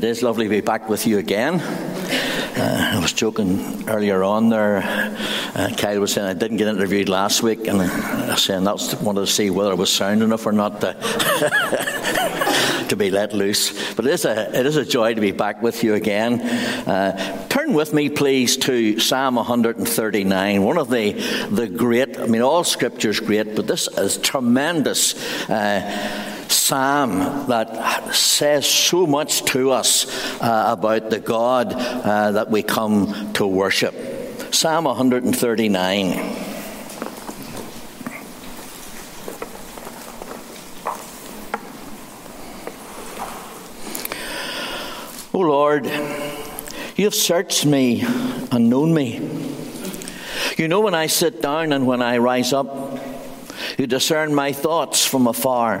It is lovely to be back with you again. Uh, I was joking earlier on there. Uh, Kyle was saying I didn't get interviewed last week, and I was saying that's wanted to see whether I was sound enough or not to, to be let loose. But it is, a, it is a joy to be back with you again. Uh, turn with me, please, to Psalm 139. One of the the great. I mean, all Scripture is great, but this is tremendous uh, psalm that says so much to us uh, about the God uh, that we come to worship. Psalm 139. O oh Lord, you have searched me and known me. You know when I sit down and when I rise up. You discern my thoughts from afar.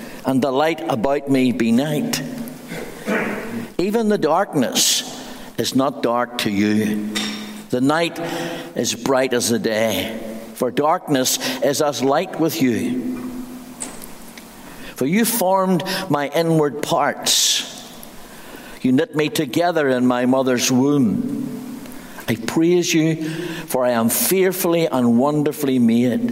and the light about me be night. Even the darkness is not dark to you. The night is bright as the day, for darkness is as light with you. For you formed my inward parts. You knit me together in my mother's womb. I praise you, for I am fearfully and wonderfully made.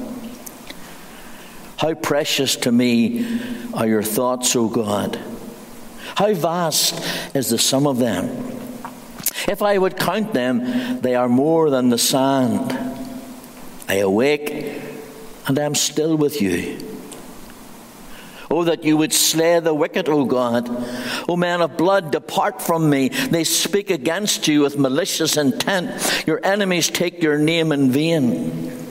How precious to me are your thoughts, O God. How vast is the sum of them. If I would count them, they are more than the sand. I awake and am still with you. Oh, that you would slay the wicked, O God. O man of blood, depart from me. They speak against you with malicious intent. Your enemies take your name in vain.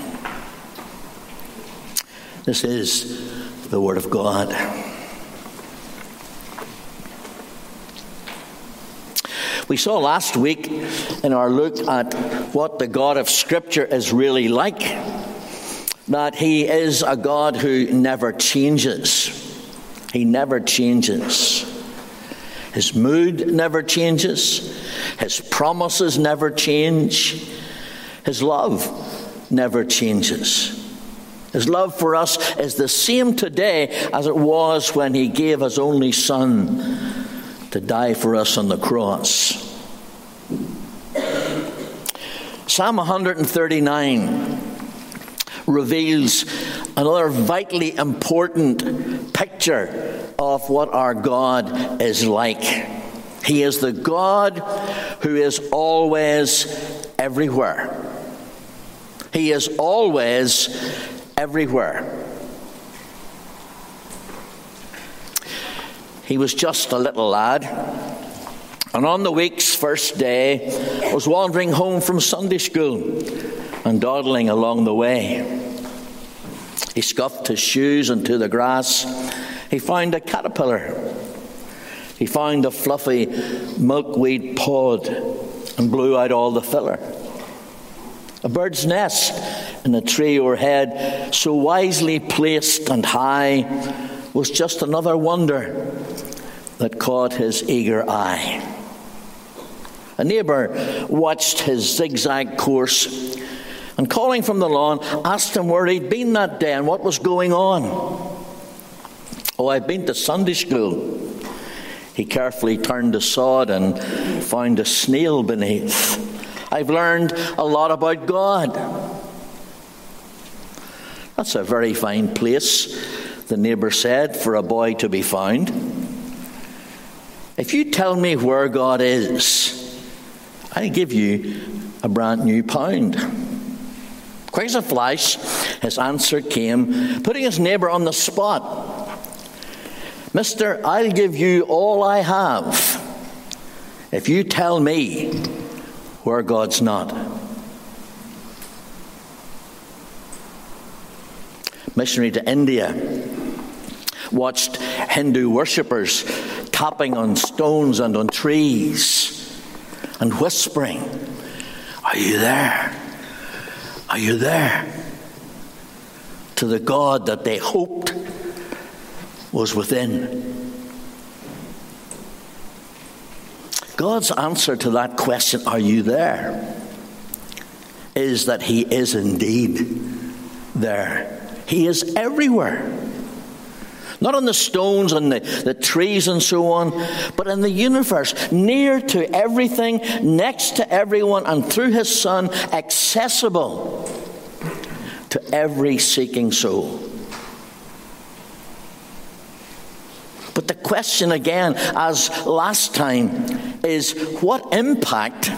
This is the Word of God. We saw last week in our look at what the God of Scripture is really like that He is a God who never changes. He never changes. His mood never changes. His promises never change. His love never changes. His love for us is the same today as it was when He gave His only Son to die for us on the cross. Psalm 139 reveals another vitally important picture of what our God is like. He is the God who is always everywhere. He is always everywhere. He was just a little lad And on the week's first day, was wandering home from Sunday school and dawdling along the way. He scuffed his shoes into the grass. He found a caterpillar. He found a fluffy milkweed pod and blew out all the filler. A bird's nest in a tree overhead, so wisely placed and high, was just another wonder that caught his eager eye. A neighbour watched his zigzag course and, calling from the lawn, asked him where he'd been that day and what was going on. Oh, I've been to Sunday school. He carefully turned the sod and found a snail beneath. I've learned a lot about God. That's a very fine place, the neighbour said, for a boy to be found. If you tell me where God is, I give you a brand new pound. Quick a flash, his answer came, putting his neighbour on the spot. Mister, I'll give you all I have if you tell me where God's not. Missionary to India watched Hindu worshippers tapping on stones and on trees and whispering, Are you there? Are you there? To the God that they hoped was within. God's answer to that question, Are you there? is that He is indeed there. He is everywhere. Not on the stones and the, the trees and so on, but in the universe, near to everything, next to everyone, and through His Son, accessible to every seeking soul. But the question again, as last time, is what impact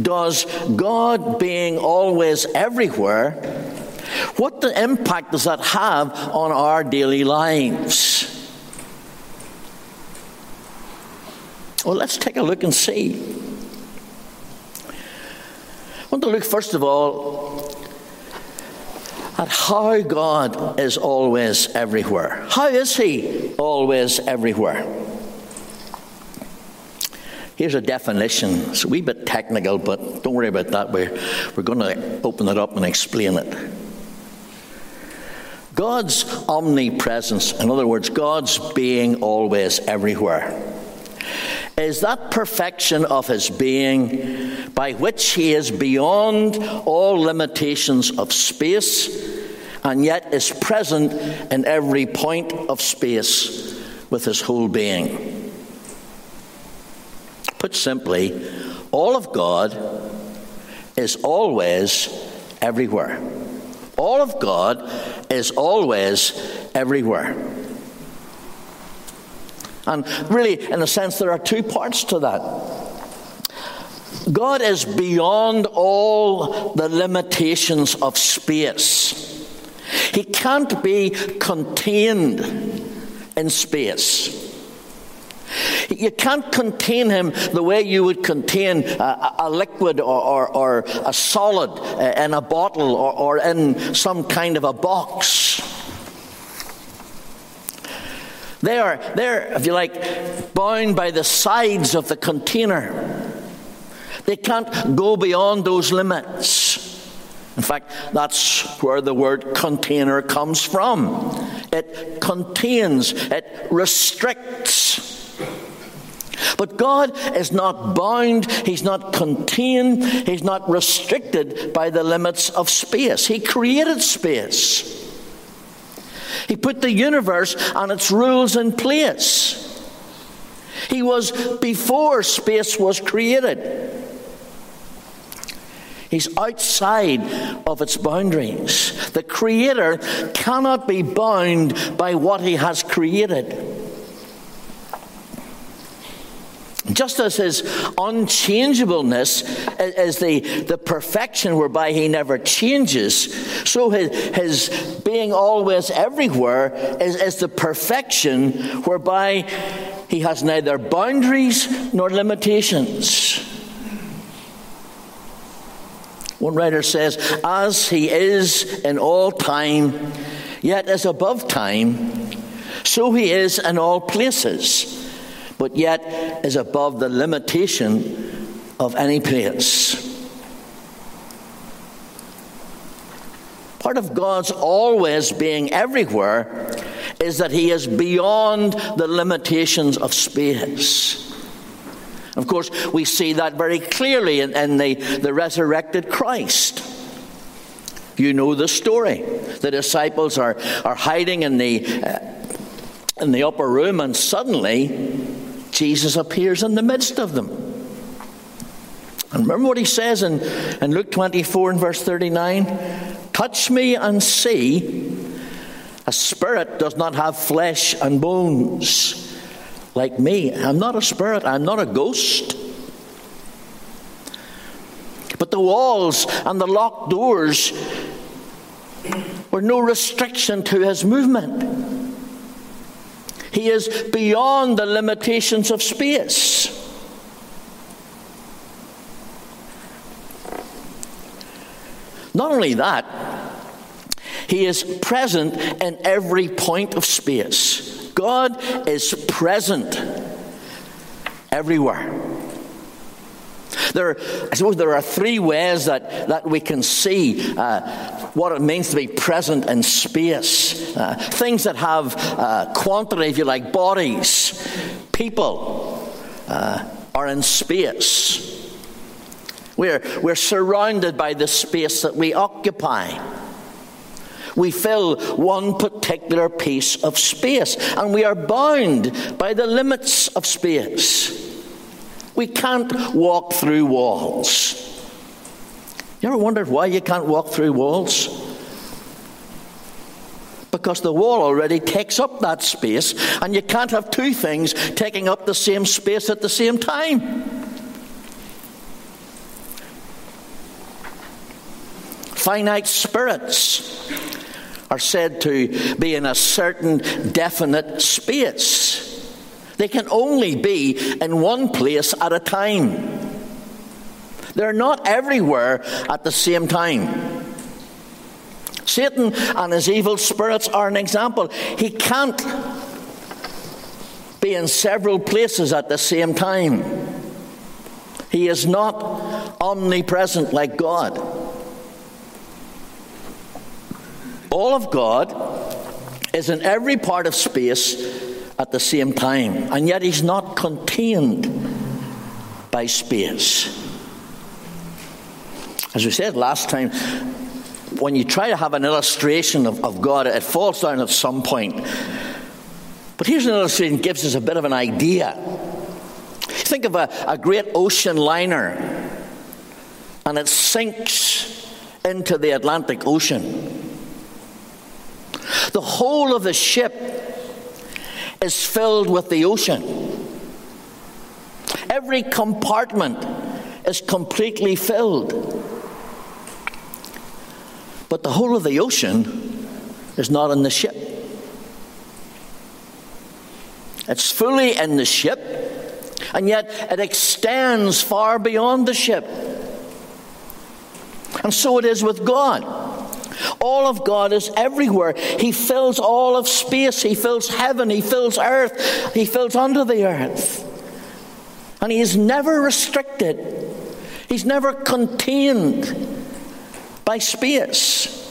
does God being always everywhere, what the impact does that have on our daily lives? Well, let's take a look and see. I want to look first of all at how God is always everywhere. How is He always everywhere? Here's a definition. It's a wee bit technical, but don't worry about that. We're, we're going to open it up and explain it. God's omnipresence, in other words, God's being always everywhere, is that perfection of his being by which he is beyond all limitations of space and yet is present in every point of space with his whole being. Put simply, all of God is always everywhere. All of God is always everywhere. And really, in a sense, there are two parts to that. God is beyond all the limitations of space. He can't be contained in space. You can't contain him the way you would contain a, a liquid or, or, or, a solid uh, in a bottle or, or in some kind of a box. They are, they're, if you like, bound by the sides of the container. They can't go beyond those limits. In fact, that's where the word container comes from. It contains, it restricts. But God is not bound, He's not contained, He's not restricted by the limits of space. He created space. He put the universe and its rules in place. He was before space was created. He's outside of its boundaries. The Creator cannot be bound by what He has created. Just as his unchangeableness is the, the perfection whereby he never changes, so his, his being always everywhere is, is the perfection whereby He has neither boundaries nor limitations. One writer says, As he is in all time, yet is above time, so he is in all places, but yet is above the limitation of any place. Part of God's always being everywhere is that He is beyond the limitations of space. Of course, we see that very clearly in, in the, the resurrected Christ. You know the story. The disciples are, are hiding in the, uh, in the upper room, and suddenly Jesus appears in the midst of them. And remember what he says in, in Luke 24 and verse 39? Touch me and see. A spirit does not have flesh and bones like me. I'm not a spirit, I'm not a ghost. But the walls and the locked doors were no restriction to his movement. He is beyond the limitations of space. Not only that, he is present in every point of space. God is present everywhere. There, I suppose there are three ways that, that we can see uh, what it means to be present in space. Uh, things that have uh, quantity, if you like, bodies, people uh, are in space. We're, we're surrounded by the space that we occupy. We fill one particular piece of space, and we are bound by the limits of space. We can't walk through walls. You ever wondered why you can't walk through walls? Because the wall already takes up that space, and you can't have two things taking up the same space at the same time. Finite spirits are said to be in a certain definite space. They can only be in one place at a time. They're not everywhere at the same time. Satan and his evil spirits are an example. He can't be in several places at the same time. He is not omnipresent like God. all of God is in every part of space at the same time, and yet he's not contained by space. As we said last time, when you try to have an illustration of, of God, it falls down at some point. But here's an illustration that gives us a bit of an idea. Think of a, a great ocean liner, and it sinks into the Atlantic Ocean. The whole of the ship is filled with the ocean. Every compartment is completely filled. But the whole of the ocean is not in the ship. It's fully in the ship, and yet it extends far beyond the ship. And so it is with God. All of God is everywhere. He fills all of space. He fills heaven. He fills earth. He fills under the earth. And He is never restricted, He's never contained by space.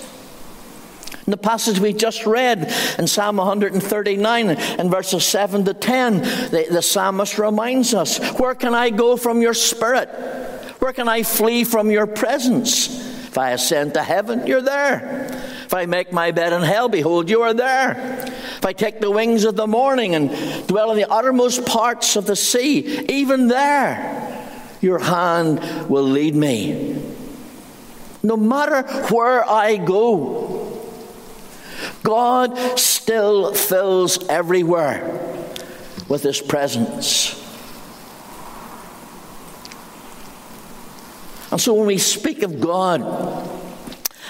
In the passage we just read in Psalm 139 and verses 7 to 10, the, the psalmist reminds us Where can I go from your spirit? Where can I flee from your presence? If I ascend to heaven, you're there. If I make my bed in hell, behold, you are there. If I take the wings of the morning and dwell in the uttermost parts of the sea, even there, your hand will lead me. No matter where I go, God still fills everywhere with His presence. And so when we speak of God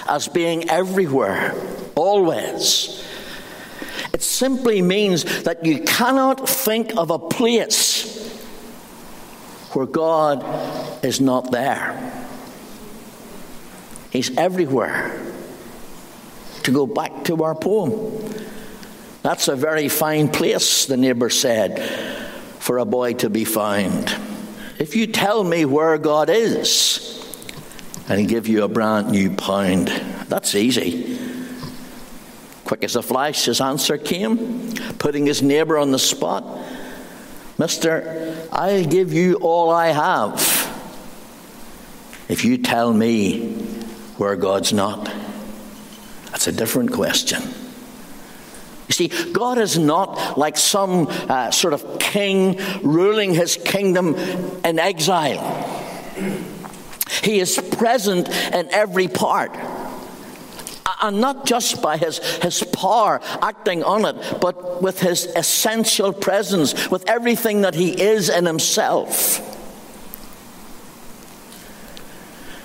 as being everywhere, always, it simply means that you cannot think of a place where God is not there. He's everywhere. To go back to our poem, that's a very fine place, the neighbour said, for a boy to be found. If you tell me where God is, and give you a brand new pound, that's easy. Quick as a flash, his answer came, putting his neighbour on the spot. Mister, I'll give you all I have if you tell me where God's not. That's a different question. See, God is not like some uh, sort of king ruling his kingdom in exile. He is present in every part and not just by his, his power acting on it, but with his essential presence, with everything that he is in himself.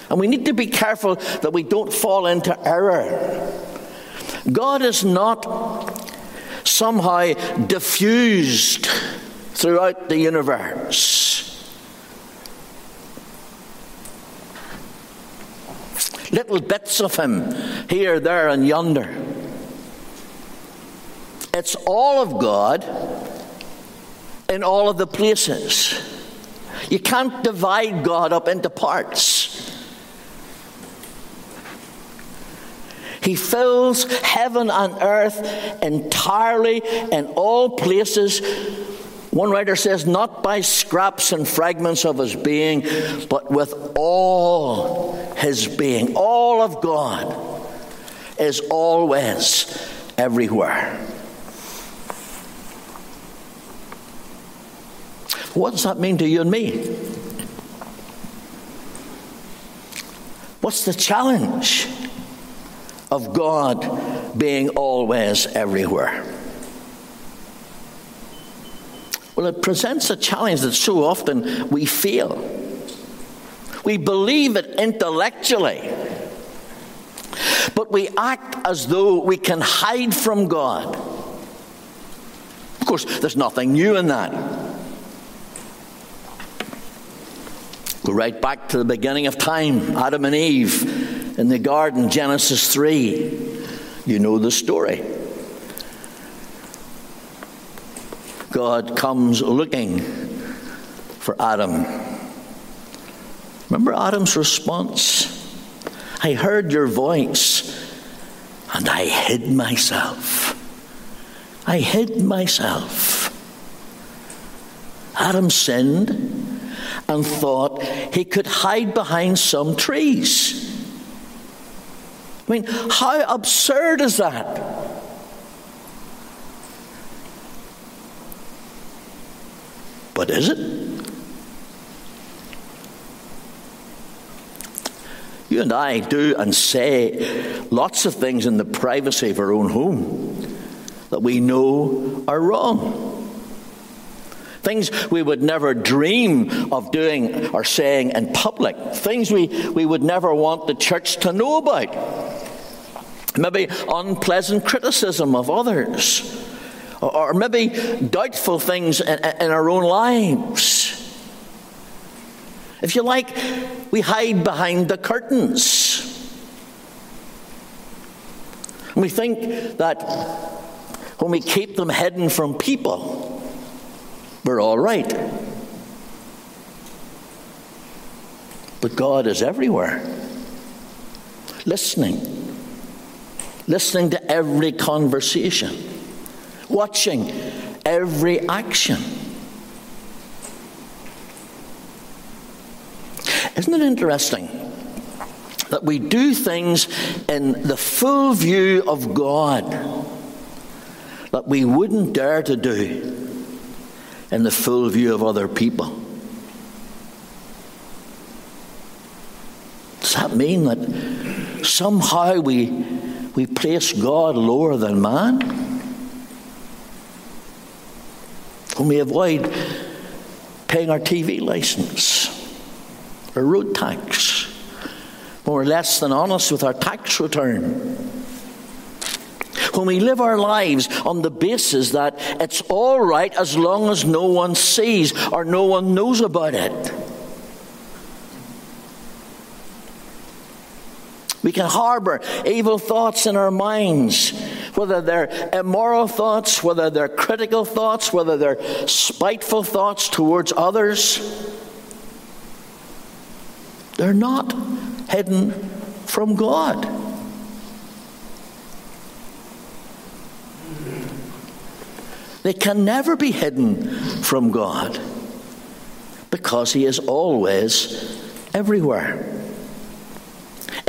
And we need to be careful that we don't fall into error. God is not somehow diffused throughout the universe. little bits of him here, there, and yonder. It's all of God in all of the places. You can't divide God up into parts. He fills heaven and earth entirely in all places. One writer says, not by scraps and fragments of his being, but with all his being. All of God is always everywhere. What does that mean to you and me? What's the challenge of God being always everywhere? Well, it presents a challenge that so often we feel. We believe it intellectually, but we act as though we can hide from God. Of course, there's nothing new in that. Go right back to the beginning of time Adam and Eve in the garden, Genesis 3. You know the story. God comes looking for Adam Remember Adam's response? I heard your voice and I hid myself. I hid myself. Adam sinned and thought he could hide behind some trees. I mean, how absurd is that? But is it? You and I do and say lots of things in the privacy of our own home that we know are wrong. Things we would never dream of doing or saying in public. Things we, we would never want the church to know about. Maybe unpleasant criticism of others. Or, maybe doubtful things in, in our own lives. If you like, we hide behind the curtains. And we think that when we keep them hidden from people, we're all right. But God is everywhere, listening, listening to every conversation, watching every action. Isn't it interesting that we do things in the full view of God that we wouldn't dare to do in the full view of other people? Does that mean that somehow we, we place God lower than man? When we avoid paying our TV license? a road tax. More or less than honest with our tax return. when we live our lives on the basis that it's all right as long as no one sees or no one knows about it. We can harbor evil thoughts in our minds, whether they're immoral thoughts, whether they're critical thoughts, whether they're spiteful thoughts towards others. They're not hidden from God. They can never be hidden from God because He is always everywhere.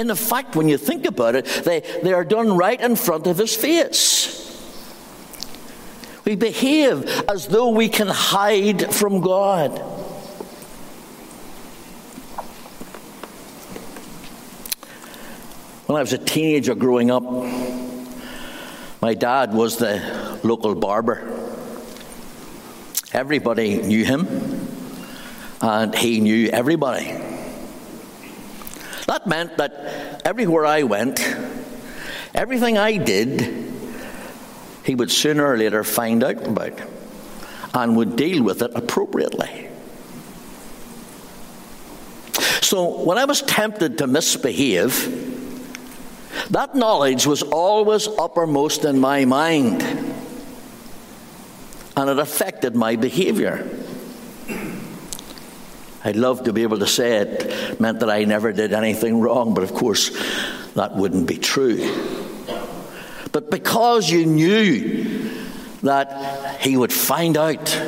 In fact, when you think about it, they, they are done right in front of His face. We behave as though we can hide from God. When I was a teenager growing up, my dad was the local barber. Everybody knew him, and he knew everybody. That meant that everywhere I went, everything I did, he would sooner or later find out about and would deal with it appropriately. So when I was tempted to misbehave, that knowledge was always uppermost in my mind and it affected my behavior. I'd love to be able to say it meant that I never did anything wrong, but of course, that wouldn't be true. But because you knew that he would find out,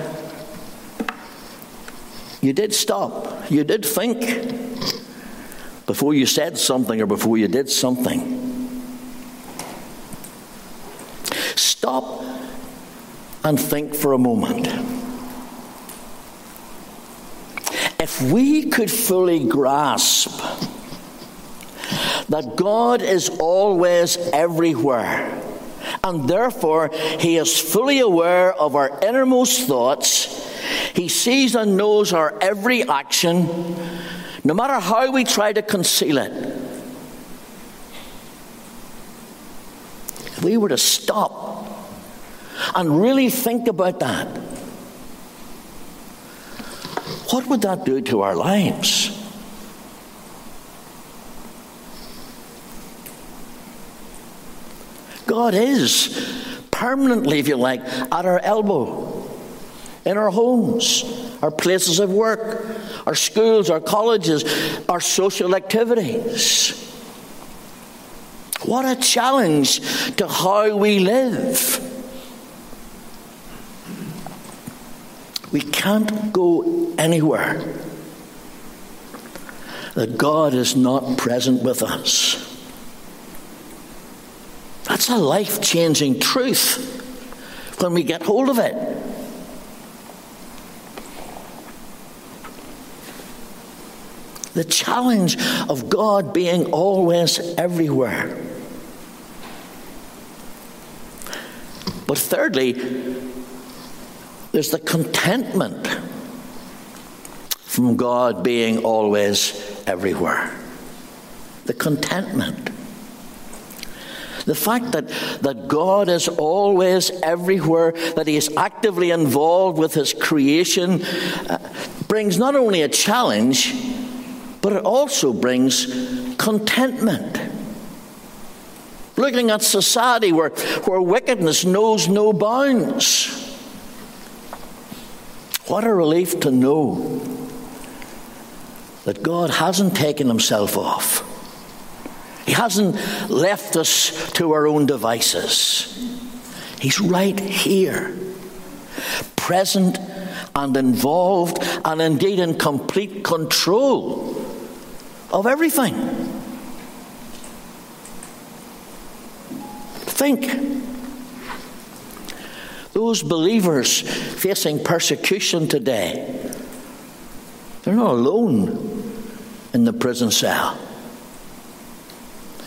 you did stop. You did think before you said something or before you did something. Stop and think for a moment. If we could fully grasp that God is always everywhere, and therefore He is fully aware of our innermost thoughts, He sees and knows our every action, no matter how we try to conceal it. If we were to stop and really think about that, what would that do to our lives? God is permanently, if you like, at our elbow, in our homes, our places of work, our schools, our colleges, our social activities. What a challenge to how we live. We can't go anywhere that God is not present with us. That's a life changing truth when we get hold of it. The challenge of God being always everywhere. But thirdly, there's the contentment from God being always everywhere. The contentment. The fact that, that God is always everywhere, that He is actively involved with His creation, uh, brings not only a challenge, but it also brings contentment. Looking at society where, where wickedness knows no bounds what a relief to know that God hasn't taken himself off. He hasn't left us to our own devices. He's right here, present and involved, and indeed in complete control of everything. Think those believers facing persecution today, they're not alone in the prison cell,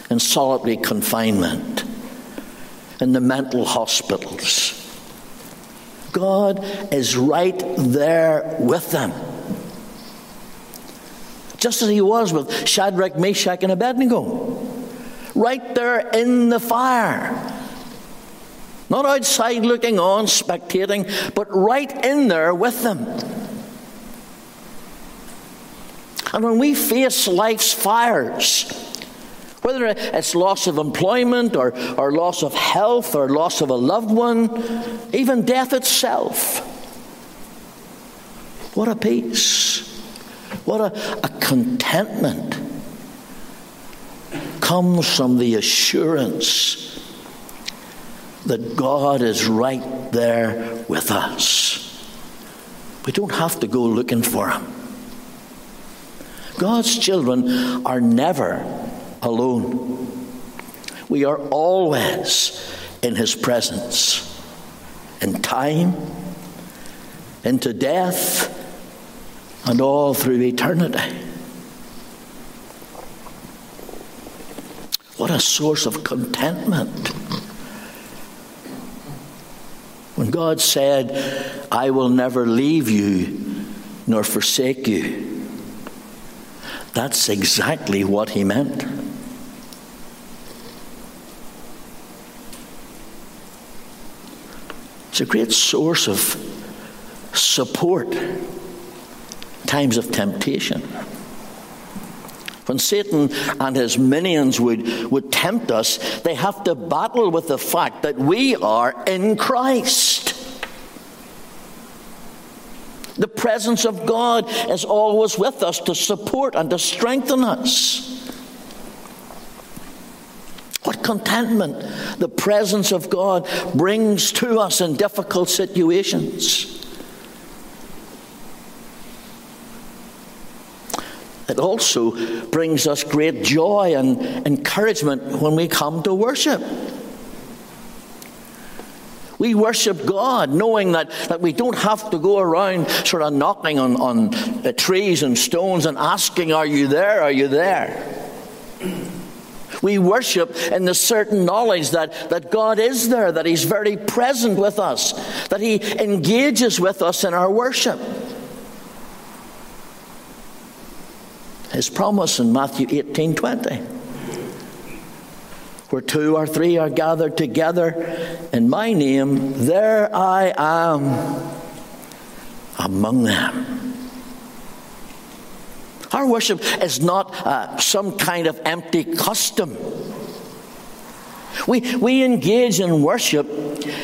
in solitary confinement, in the mental hospitals. God is right there with them. Just as he was with Shadrach, Meshach, and Abednego. Right there in the fire Not outside looking on, spectating, but right in there with them. And when we face life's fires, whether it's loss of employment or, or loss of health or loss of a loved one, even death itself, what a peace. What a, a contentment comes from the assurance that God is right there with us. We don't have to go looking for Him. God's children are never alone. We are always in His presence. In time, into death, and all through eternity. What a source of contentment. God said, I will never leave you nor forsake you, that's exactly what he meant. It's a great source of support times of temptation. When Satan and his minions would, would tempt us, they have to battle with the fact that we are in Christ. The presence of God is always with us to support and to strengthen us. What contentment the presence of God brings to us in difficult situations. It also brings us great joy and encouragement when we come to worship. We worship God knowing that, that we don't have to go around sort of knocking on, on uh, trees and stones and asking, Are you there? Are you there? We worship in the certain knowledge that, that God is there, that He's very present with us, that He engages with us in our worship. His promise in Matthew 18 20. Where two or three are gathered together in my name, there I am among them. Our worship is not uh, some kind of empty custom. We, we engage in worship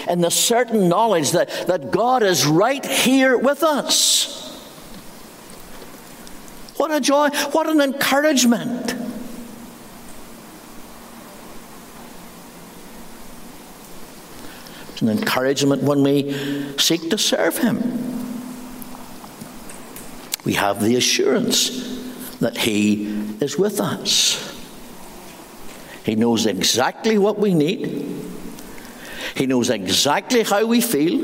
in the certain knowledge that, that God is right here with us. What a joy. What an encouragement. It's an encouragement when we seek to serve Him. We have the assurance that He is with us. He knows exactly what we need. He knows exactly how we feel.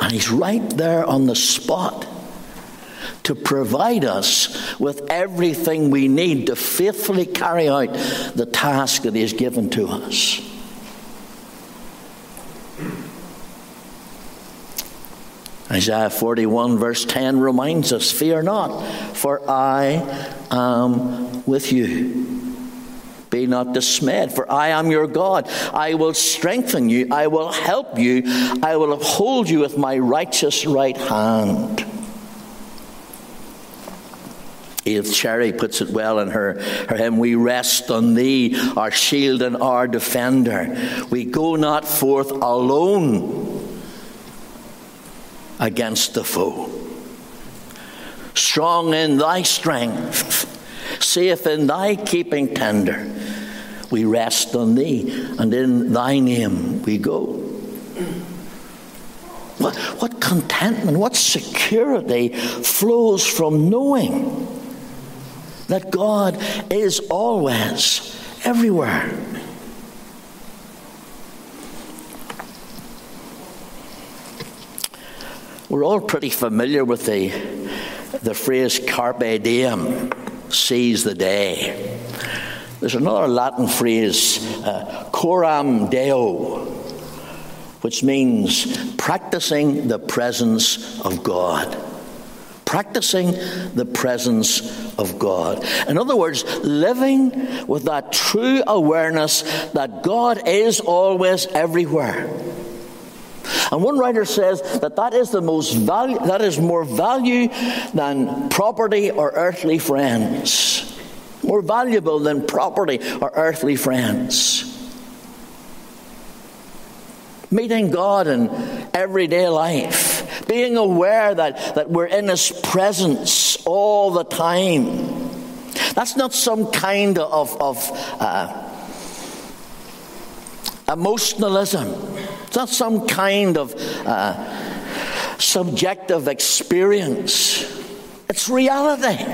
And He's right there on the spot to provide us with everything we need to faithfully carry out the task that given to us. Isaiah 41, verse 10 reminds us Fear not, for I am with you. Be not dismayed, for I am your God. I will strengthen you, I will help you, I will uphold you with my righteous right hand. Edith Cherry puts it well in her, her hymn We rest on thee, our shield and our defender. We go not forth alone against the foe. Strong in thy strength, safe in thy keeping tender, we rest on thee, and in thy name we go. What, what contentment, what security flows from knowing that God is always everywhere. We're all pretty familiar with the, the phrase carpe diem, seize the day. There's another Latin phrase, uh, coram deo, which means practicing the presence of God practicing the presence of God. In other words, living with that true awareness that God is always everywhere. And one writer says that that is the most value, that is more value than property or earthly friends. More valuable than property or earthly friends meeting God in everyday life, being aware that, that we're in His presence all the time. That's not some kind of, of uh, emotionalism. It's not some kind of uh, subjective experience. It's reality.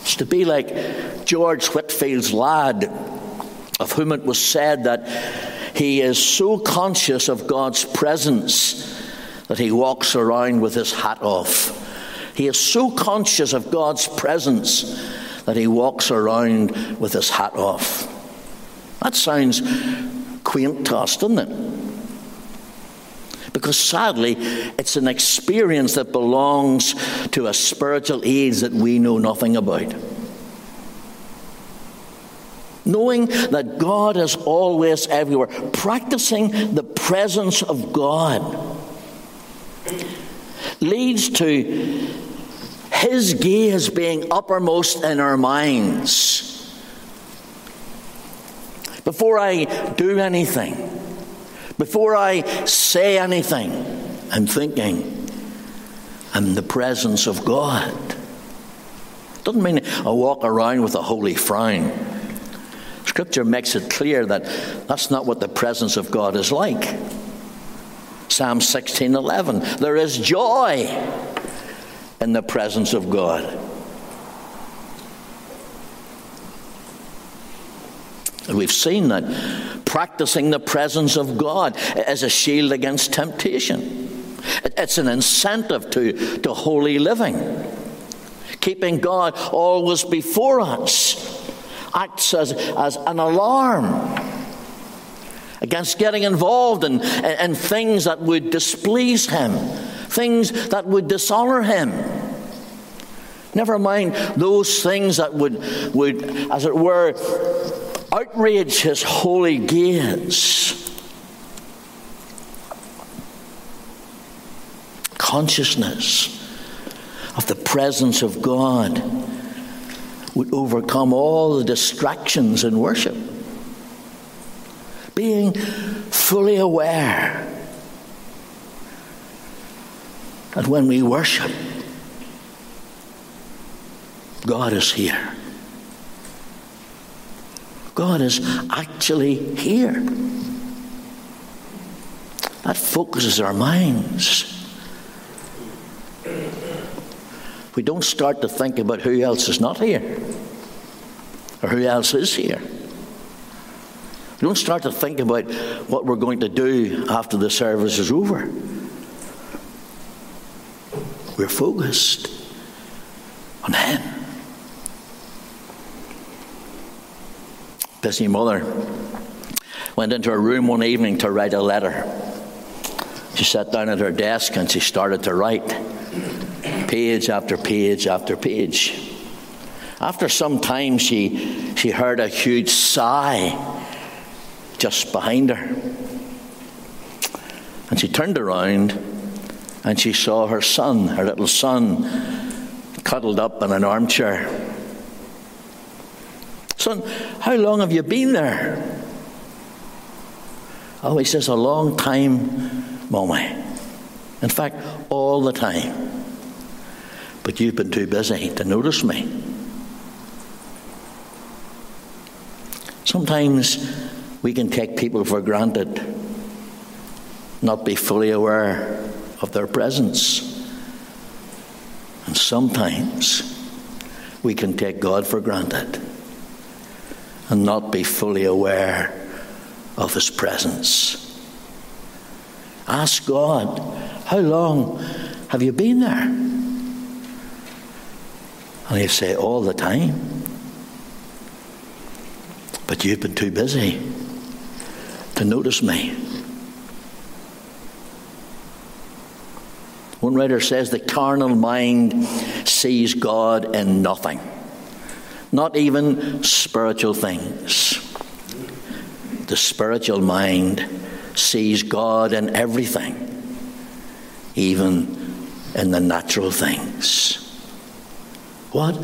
It's to be like George Whitefield's lad, of whom it was said that he is so conscious of God's presence that he walks around with his hat off. He is so conscious of God's presence that he walks around with his hat off. That sounds quaint to us, doesn't it? Because sadly, it's an experience that belongs to a spiritual age that we know nothing about. Knowing that God is always everywhere, practicing the presence of God leads to His gaze being uppermost in our minds. Before I do anything, before I say anything, I'm thinking, I'm in the presence of God. Doesn't mean I walk around with a holy frown. Scripture makes it clear that that's not what the presence of God is like. Psalm 16:11 There is joy in the presence of God. We've seen that practicing the presence of God as a shield against temptation. It's an incentive to, to holy living. Keeping God always before us acts as, as an alarm against getting involved in, in, in things that would displease Him, things that would dishonor Him. Never mind those things that would, would as it were, outrage his holy gaze. Consciousness of the presence of God would overcome all the distractions in worship. Being fully aware that when we worship, God is here. God is actually here. That focuses our minds. We don't start to think about who else is not here or who else is here. We don't start to think about what we're going to do after the service is over. We're focused on Him. busy mother went into her room one evening to write a letter. She sat down at her desk and she started to write page after page after page. After some time, she, she heard a huge sigh just behind her. And she turned around and she saw her son, her little son, cuddled up in an armchair. Son, how long have you been there? Oh, he says, a long time, Mommy. In fact, all the time. But you've been too busy to notice me. Sometimes we can take people for granted, not be fully aware of their presence. And sometimes we can take God for granted and not be fully aware of His presence. Ask God, How long have you been there? And He'll say, All the time. But you've been too busy to notice me. One writer says the carnal mind sees God in nothing, not even spiritual things. The spiritual mind sees God in everything, even in the natural things. What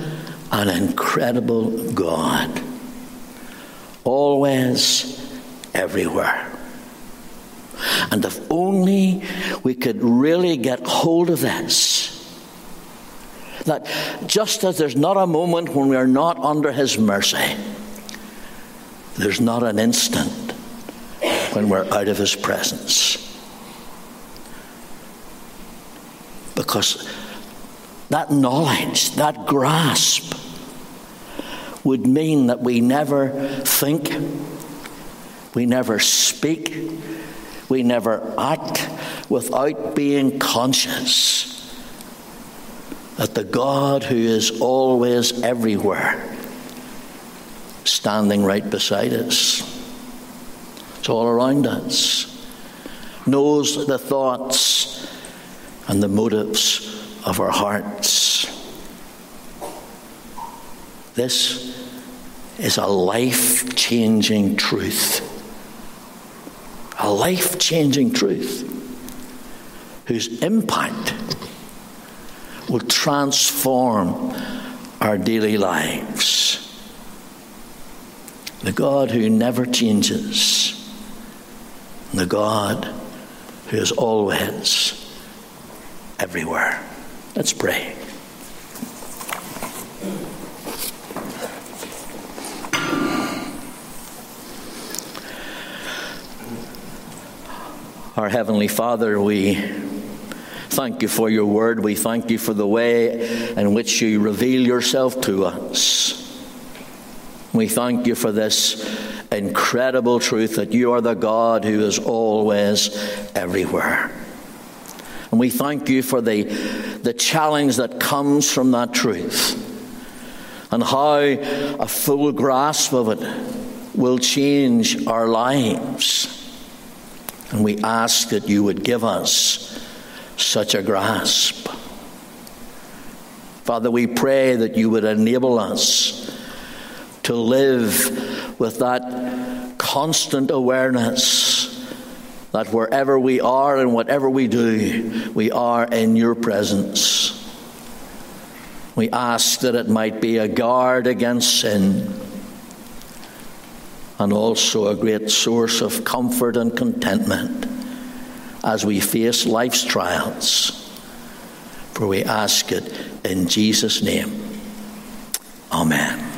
an incredible God! Always, everywhere. And if only we could really get hold of this. That just as there's not a moment when we are not under His mercy, there's not an instant when we're out of His presence. Because that knowledge, that grasp, would mean that we never think, we never speak, we never act without being conscious that the God who is always everywhere, standing right beside us, it's all around us, knows the thoughts and the motives of our hearts. This is a life changing truth a life changing truth whose impact will transform our daily lives. The God who never changes, the God who is always everywhere. Let's pray. Our Heavenly Father, we thank you for your word. We thank you for the way in which you reveal yourself to us. We thank you for this incredible truth that you are the God who is always everywhere. And we thank you for the, the challenge that comes from that truth and how a full grasp of it will change our lives. And we ask that you would give us such a grasp. Father, we pray that you would enable us to live with that constant awareness that wherever we are and whatever we do, we are in your presence. We ask that it might be a guard against sin and also a great source of comfort and contentment as we face life's trials. For we ask it in Jesus' name. Amen.